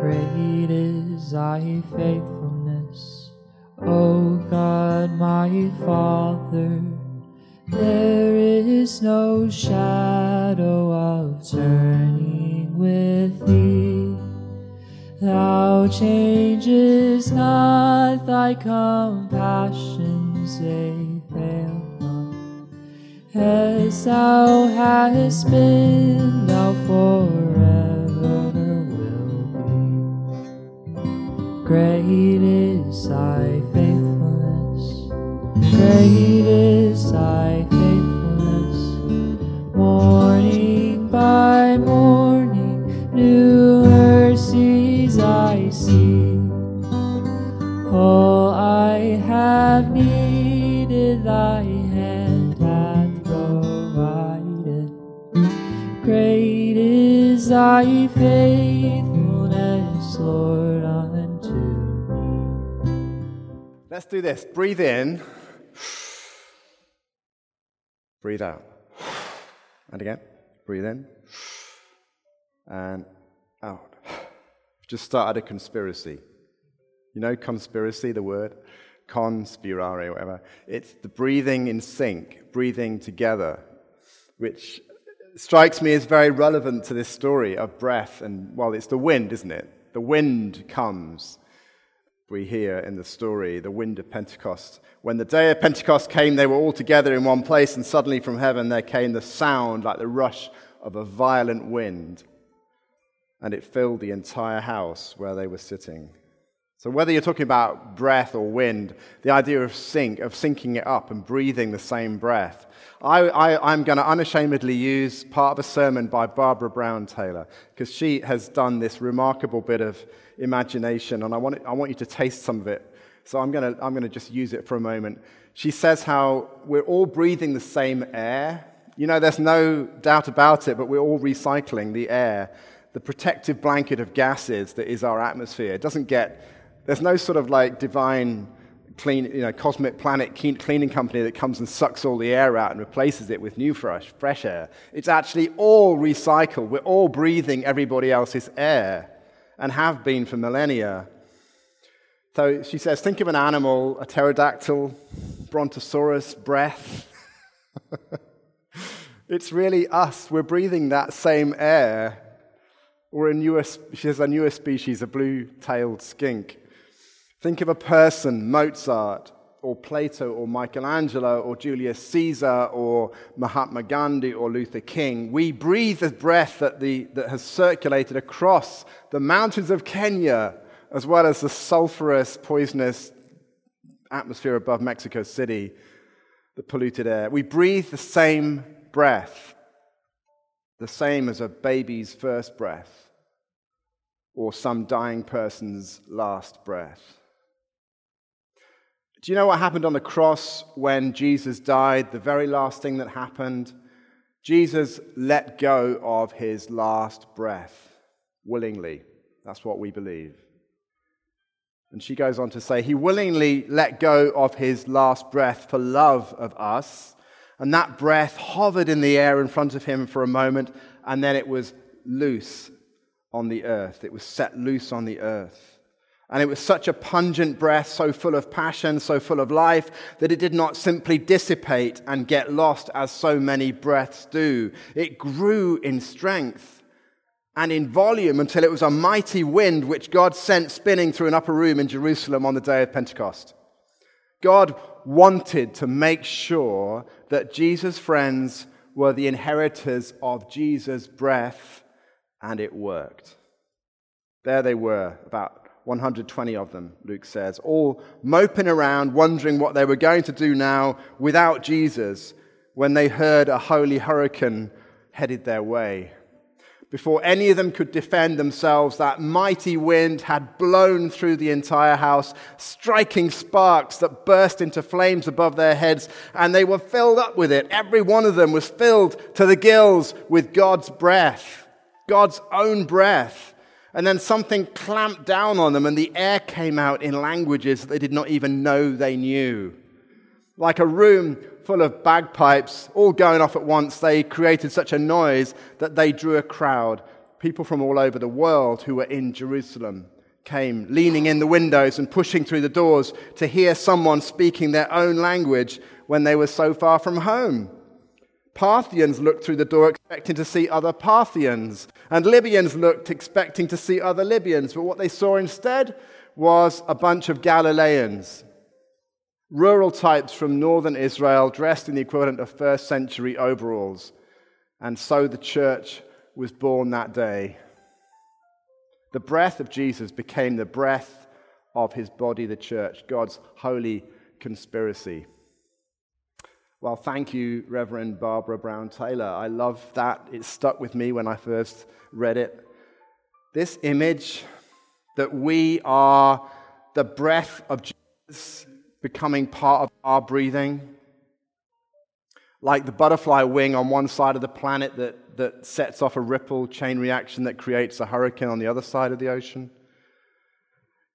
Great is thy faithfulness, O God my Father. There is no shadow of turning with thee. Thou changes not thy compassions, they fail not. As thou hast been, thou forever Great is thy faithfulness, great is thy Let's do this. Breathe in. Breathe out. And again. Breathe in. And out. Just started a conspiracy. You know, conspiracy, the word? Conspirare, whatever. It's the breathing in sync, breathing together, which strikes me as very relevant to this story of breath. And, well, it's the wind, isn't it? The wind comes we hear in the story, the wind of Pentecost. When the day of Pentecost came, they were all together in one place, and suddenly from heaven there came the sound like the rush of a violent wind, and it filled the entire house where they were sitting. So, whether you're talking about breath or wind, the idea of sync, of syncing it up and breathing the same breath, I, am going to unashamedly use part of a sermon by Barbara Brown Taylor, because she has done this remarkable bit of imagination, and I want, it, I want you to taste some of it. So, I'm going to I'm going to just use it for a moment. She says how we're all breathing the same air. You know, there's no doubt about it, but we're all recycling the air, the protective blanket of gases that is our atmosphere. It doesn't get there's no sort of like divine, clean, you know, cosmic planet cleaning company that comes and sucks all the air out and replaces it with new fresh, fresh air. It's actually all recycled. We're all breathing everybody else's air and have been for millennia. So she says, think of an animal, a pterodactyl, brontosaurus breath. it's really us. We're breathing that same air. Or a newer, she says, a newer species, a blue tailed skink. Think of a person, Mozart, or Plato, or Michelangelo, or Julius Caesar, or Mahatma Gandhi, or Luther King. We breathe the breath that, the, that has circulated across the mountains of Kenya, as well as the sulfurous, poisonous atmosphere above Mexico City, the polluted air. We breathe the same breath, the same as a baby's first breath, or some dying person's last breath. Do you know what happened on the cross when Jesus died? The very last thing that happened? Jesus let go of his last breath willingly. That's what we believe. And she goes on to say, He willingly let go of his last breath for love of us. And that breath hovered in the air in front of him for a moment, and then it was loose on the earth. It was set loose on the earth. And it was such a pungent breath, so full of passion, so full of life, that it did not simply dissipate and get lost as so many breaths do. It grew in strength and in volume until it was a mighty wind which God sent spinning through an upper room in Jerusalem on the day of Pentecost. God wanted to make sure that Jesus' friends were the inheritors of Jesus' breath, and it worked. There they were, about 120 of them, Luke says, all moping around, wondering what they were going to do now without Jesus when they heard a holy hurricane headed their way. Before any of them could defend themselves, that mighty wind had blown through the entire house, striking sparks that burst into flames above their heads, and they were filled up with it. Every one of them was filled to the gills with God's breath, God's own breath. And then something clamped down on them, and the air came out in languages they did not even know they knew. Like a room full of bagpipes, all going off at once, they created such a noise that they drew a crowd. People from all over the world who were in Jerusalem came, leaning in the windows and pushing through the doors to hear someone speaking their own language when they were so far from home. Parthians looked through the door expecting to see other Parthians, and Libyans looked expecting to see other Libyans, but what they saw instead was a bunch of Galileans, rural types from northern Israel dressed in the equivalent of first century overalls. And so the church was born that day. The breath of Jesus became the breath of his body, the church, God's holy conspiracy. Well, thank you, Reverend Barbara Brown Taylor. I love that. It stuck with me when I first read it. This image that we are the breath of Jesus becoming part of our breathing, like the butterfly wing on one side of the planet that, that sets off a ripple chain reaction that creates a hurricane on the other side of the ocean.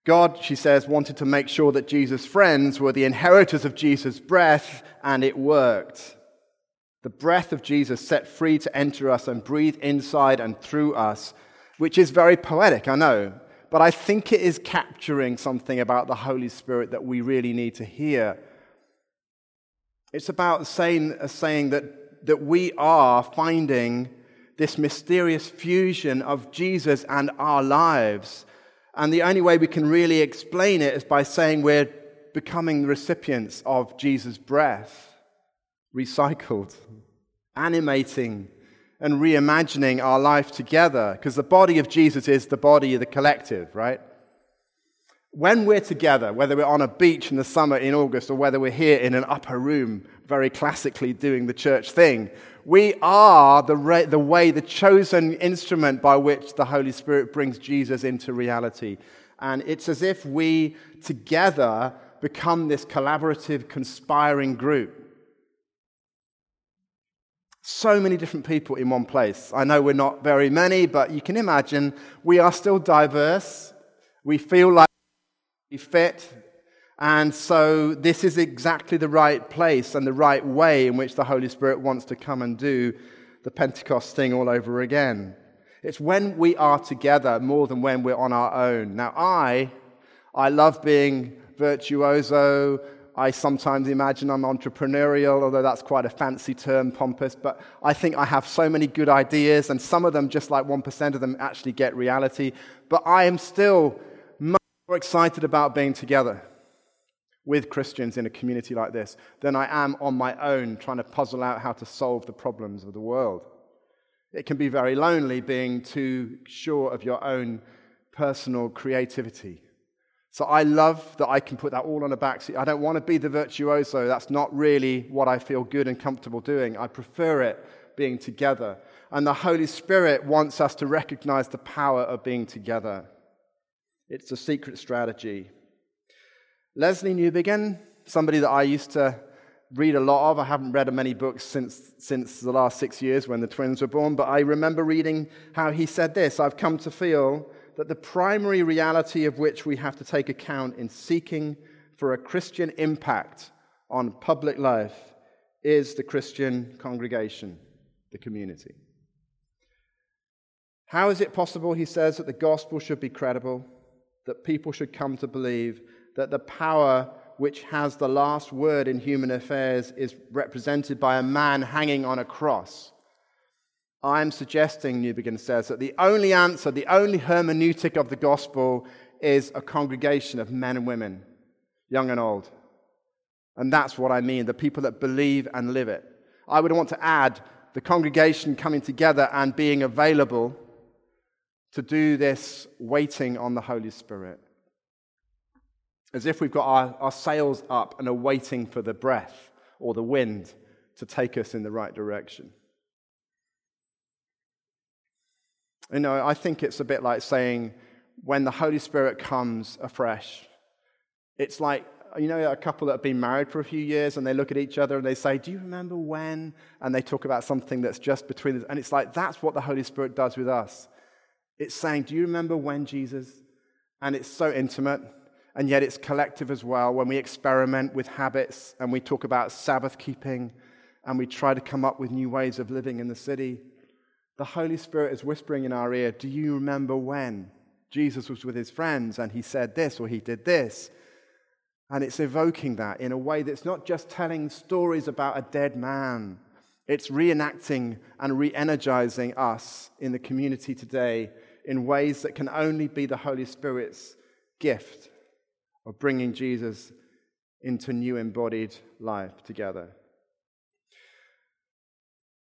God, she says, wanted to make sure that Jesus' friends were the inheritors of Jesus' breath, and it worked. The breath of Jesus set free to enter us and breathe inside and through us, which is very poetic, I know, but I think it is capturing something about the Holy Spirit that we really need to hear. It's about saying, uh, saying that, that we are finding this mysterious fusion of Jesus and our lives and the only way we can really explain it is by saying we're becoming the recipients of Jesus' breath, recycled, animating, and reimagining our life together. Because the body of Jesus is the body of the collective, right? When we're together, whether we're on a beach in the summer in August or whether we're here in an upper room, very classically doing the church thing, we are the, re- the way, the chosen instrument by which the Holy Spirit brings Jesus into reality. And it's as if we together become this collaborative, conspiring group. So many different people in one place. I know we're not very many, but you can imagine we are still diverse. We feel like we fit, and so, this is exactly the right place and the right way in which the Holy Spirit wants to come and do the Pentecost thing all over again. It's when we are together more than when we're on our own. Now, I, I love being virtuoso. I sometimes imagine I'm entrepreneurial, although that's quite a fancy term, pompous. But I think I have so many good ideas, and some of them, just like 1% of them, actually get reality. But I am still much more excited about being together with Christians in a community like this than I am on my own trying to puzzle out how to solve the problems of the world. It can be very lonely being too sure of your own personal creativity. So I love that I can put that all on a backseat. I don't want to be the virtuoso. That's not really what I feel good and comfortable doing. I prefer it being together. And the Holy Spirit wants us to recognize the power of being together. It's a secret strategy. Lesslie Newbigin, somebody that I used to read a lot of. I haven't read many books since, since the last six years when the twins were born, but I remember reading how he said this I've come to feel that the primary reality of which we have to take account in seeking for a Christian impact on public life is the Christian congregation, the community. How is it possible, he says, that the gospel should be credible, that people should come to believe that the power which has the last word in human affairs is represented by a man hanging on a cross. I'm suggesting, Newbigin says, that the only answer, the only hermeneutic of the gospel is a congregation of men and women, young and old. And that's what I mean the people that believe and live it. I would want to add the congregation coming together and being available to do this waiting on the Holy Spirit as if we've got our, our sails up and are waiting for the breath or the wind to take us in the right direction. You know, I think it's a bit like saying when the Holy Spirit comes afresh, it's like, you know, a couple that have been married for a few years and they look at each other and they say, Do you remember when? And they talk about something that's just between us. And it's like, that's what the Holy Spirit does with us. It's saying, Do you remember when, Jesus? And it's so intimate and yet it's collective as well when we experiment with habits and we talk about Sabbath keeping and we try to come up with new ways of living in the city. The Holy Spirit is whispering in our ear, Do you remember when Jesus was with his friends and he said this or he did this? And it's evoking that in a way that's not just telling stories about a dead man, it's reenacting and re energizing us in the community today in ways that can only be the Holy Spirit's gift of bringing Jesus into new embodied life together.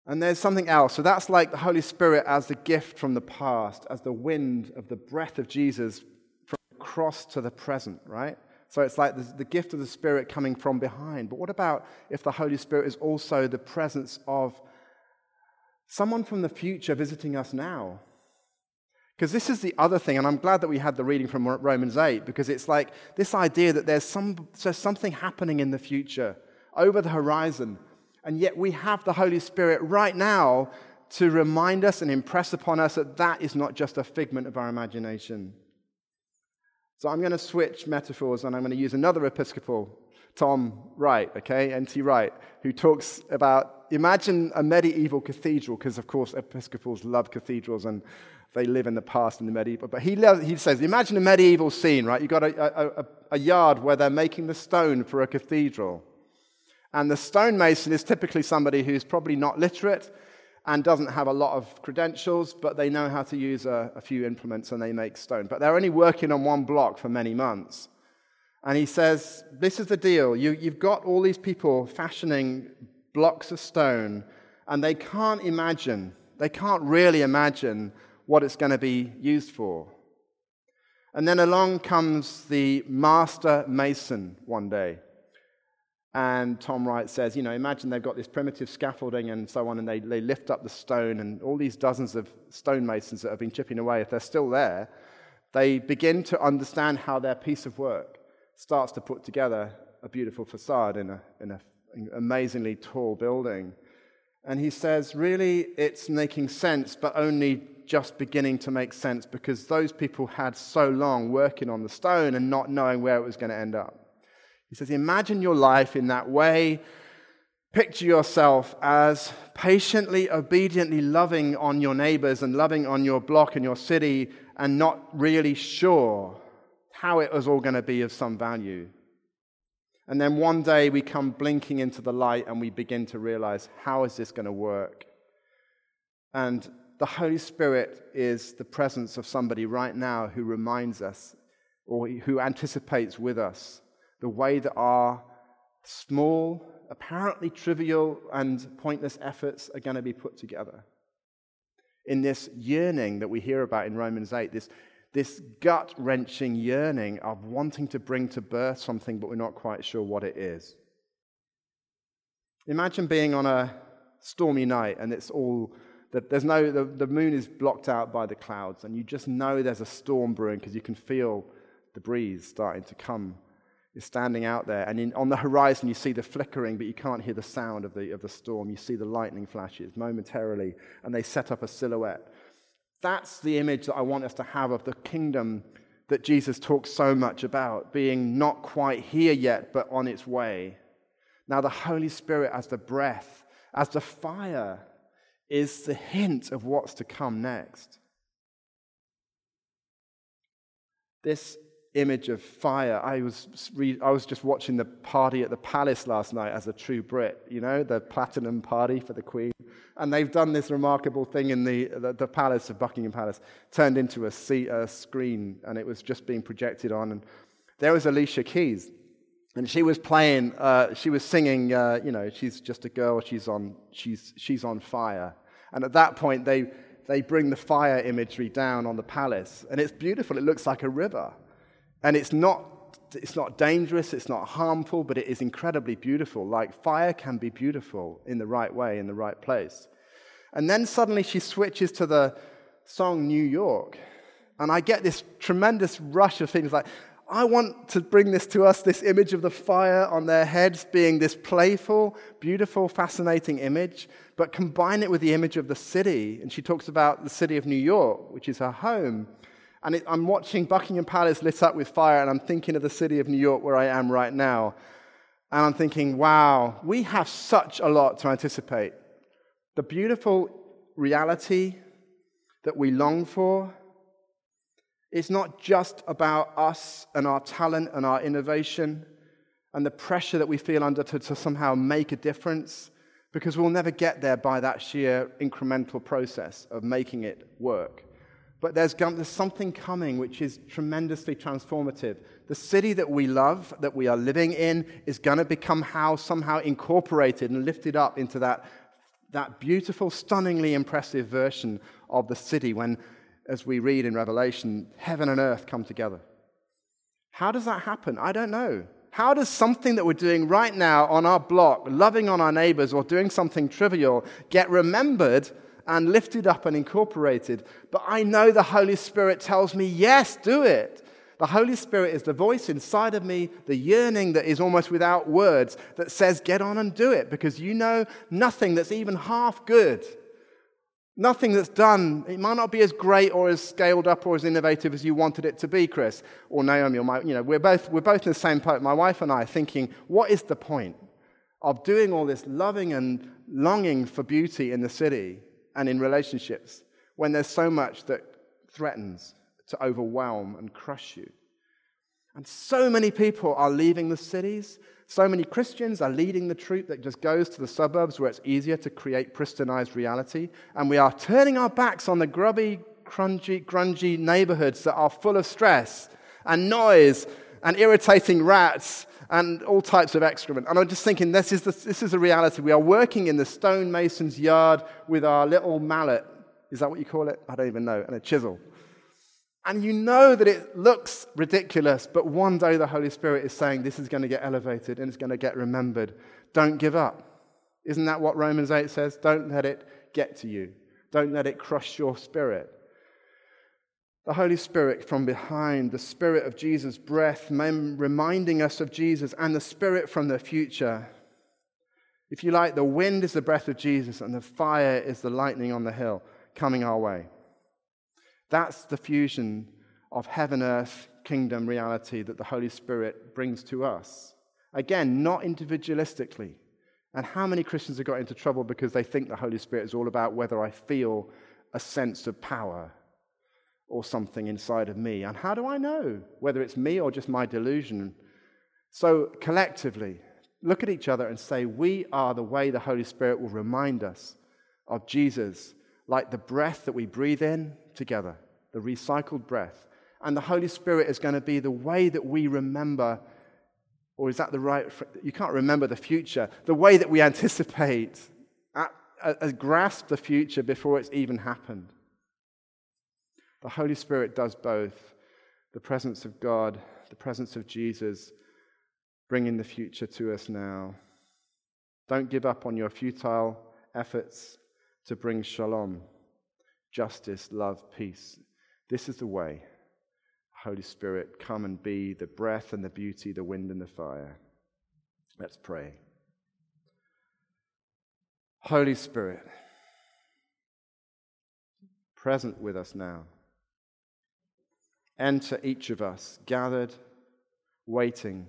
And there's something else. So that's like the Holy Spirit as the gift from the past, as the wind of the breath of Jesus from the cross to the present, right? So it's like the, gift of the Spirit coming from behind. But what about if the Holy Spirit is also the presence of someone from the future visiting us now? Because this is the other thing, and I'm glad that we had the reading from Romans 8, because it's like this idea that there's, some, something happening in the future, over the horizon, and yet we have the Holy Spirit right now to remind us and impress upon us that that is not just a figment of our imagination. So I'm going to switch metaphors and I'm going to use another Episcopal, Tom Wright, okay, N.T. Wright, who talks about imagine a medieval cathedral, because of course Episcopals love cathedrals and they live in the past in the medieval. But he, he says, imagine a medieval scene, right? You've got a, a, a yard where they're making the stone for a cathedral. And the stonemason is typically somebody who's probably not literate and doesn't have a lot of credentials, but they know how to use a, a, few implements and they make stone. But they're only working on one block for many months. And he says, This is the deal. You, you've got all these people fashioning blocks of stone, and they can't imagine, they can't really imagine what it's going to be used for. And then along comes the master mason one day. And Tom Wright says, you know, imagine they've got this primitive scaffolding and so on, and they, they lift up the stone, and all these dozens of stonemasons that have been chipping away, if they're still there, they begin to understand how their piece of work starts to put together a beautiful facade in, a, in an amazingly tall building. And he says, really, it's making sense, but only just beginning to make sense because those people had so long working on the stone and not knowing where it was going to end up. He says, Imagine your life in that way. Picture yourself as patiently, obediently loving on your neighbors and loving on your block and your city and not really sure how it was all going to be of some value. And then one day we come blinking into the light and we begin to realize, how is this going to work? And the Holy Spirit is the presence of somebody right now who reminds us or who anticipates with us the way that our small, apparently trivial, and pointless efforts are going to be put together. In this yearning that we hear about in Romans 8, this, this gut wrenching yearning of wanting to bring to birth something, but we're not quite sure what it is. Imagine being on a stormy night and it's all that there's no the, the moon is blocked out by the clouds and you just know there's a storm brewing because you can feel the breeze starting to come is standing out there. And in, on the horizon, you see the flickering, but you can't hear the sound of the, of the storm. You see the lightning flashes momentarily, and they set up a silhouette. That's the image that I want us to have of the kingdom that Jesus talks so much about, being not quite here yet, but on its way. Now, the Holy Spirit, as the breath, as the fire, is the hint of what's to come next. This image of fire. I was, re- I was just watching the party at the palace last night as a true Brit, you know, the platinum party for the Queen. And they've done this remarkable thing in the, the, the palace of Buckingham Palace, turned into a, a screen, and it was just being projected on. And there was Alicia Keys. And she was playing, uh, she was singing, uh, you know, she's just a girl, she's on, she's, she's on fire. And at that point, they, they bring the fire imagery down on the palace. And it's beautiful, it looks like a river. And it's not, it's not dangerous, it's not harmful, but it is incredibly beautiful. Like fire can be beautiful in the right way, in the right place. And then suddenly she switches to the song New York. And I get this tremendous rush of things like, I want to bring this to us this image of the fire on their heads being this playful, beautiful, fascinating image, but combine it with the image of the city. And she talks about the city of New York, which is her home. And it, I'm watching Buckingham Palace lit up with fire, and I'm thinking of the city of New York where I am right now. And I'm thinking, wow, we have such a lot to anticipate. The beautiful reality that we long for. It's not just about us and our talent and our innovation and the pressure that we feel under to, to somehow make a difference, because we'll never get there by that sheer incremental process of making it work. But there's, there's something coming which is tremendously transformative. The city that we love, that we are living in, is going to become how somehow incorporated and lifted up into that, that beautiful, stunningly impressive version of the city when, as we read in Revelation, heaven and earth come together. How does that happen? I don't know. How does something that we're doing right now on our block, loving on our neighbors or doing something trivial, get remembered and lifted up and incorporated. But I know the Holy Spirit tells me, yes, do it. The Holy Spirit is the voice inside of me, the yearning that is almost without words that says, get on and do it because you know nothing that's even half good. Nothing that's done, it might not be as great or as scaled up or as innovative as you wanted it to be, Chris, or Naomi, or my, you know, we're both, we're both in the same boat, my wife and I, thinking, what is the point of doing all this loving and longing for beauty in the city and in relationships when there's so much that threatens to overwhelm and crush you. And so many people are leaving the cities. So many Christians are leading the troop that just goes to the suburbs where it's easier to create pristinized reality. And we are turning our backs on the grubby, grungy, grungy neighborhoods that are full of stress and noise and irritating rats and all types of excrement. And I'm just thinking, this is, the, this is a reality. We are working in the stonemason's yard with our little mallet. Is that what you call it? I don't even know. And a chisel. And you know that it looks ridiculous, but one day the Holy Spirit is saying this is going to get elevated and it's going to get remembered. Don't give up. Isn't that what Romans 8 says? Don't let it get to you, don't let it crush your spirit. The Holy Spirit from behind, the Spirit of Jesus' breath, reminding us of Jesus, and the Spirit from the future. If you like, the wind is the breath of Jesus, and the fire is the lightning on the hill coming our way. That's the fusion of heaven, earth, kingdom reality that the Holy Spirit brings to us. Again, not individualistically. And how many Christians have got into trouble because they think the Holy Spirit is all about whether I feel a sense of power or something inside of me. And how do I know whether it's me or just my delusion? So, collectively, look at each other and say, We are the way the Holy Spirit will remind us of Jesus, like the breath that we breathe in together, the recycled breath. And the Holy Spirit is going to be the way that we remember, or is that the right? You can't remember the future. The way that we anticipate, at, grasp the future before it's even happened. The Holy Spirit does both the presence of God, the presence of Jesus, bringing the future to us now. Don't give up on your futile efforts to bring shalom, justice, love, peace. This is the way. Holy Spirit, come and be the breath and the beauty, the wind and the fire. Let's pray. Holy Spirit, present with us now enter each of us, gathered, waiting,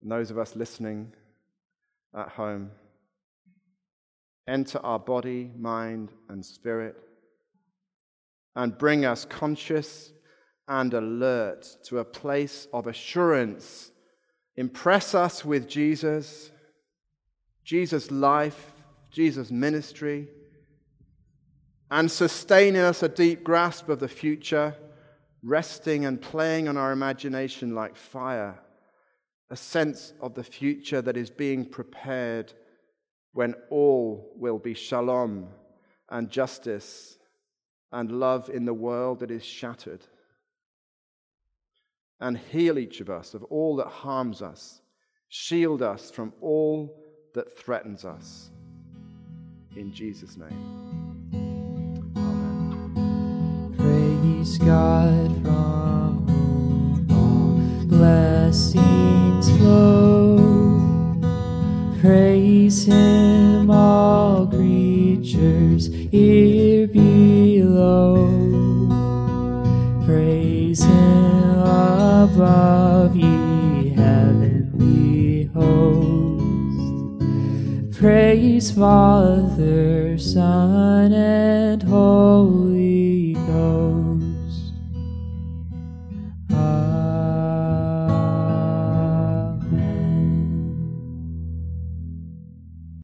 and those of us listening at home. Enter our body, mind, and spirit, and bring us conscious and alert to a place of assurance. Impress us with Jesus, Jesus' life, Jesus' ministry, and sustain in us a deep grasp of the future resting and playing on our imagination like fire, a sense of the future that is being prepared when all will be shalom and justice and love in the world that is shattered. And heal each of us of all that harms us, shield us from all that threatens us. In Jesus' name. Amen. praise God from here below. Praise Him above, ye heavenly hosts. praise Father, Son, and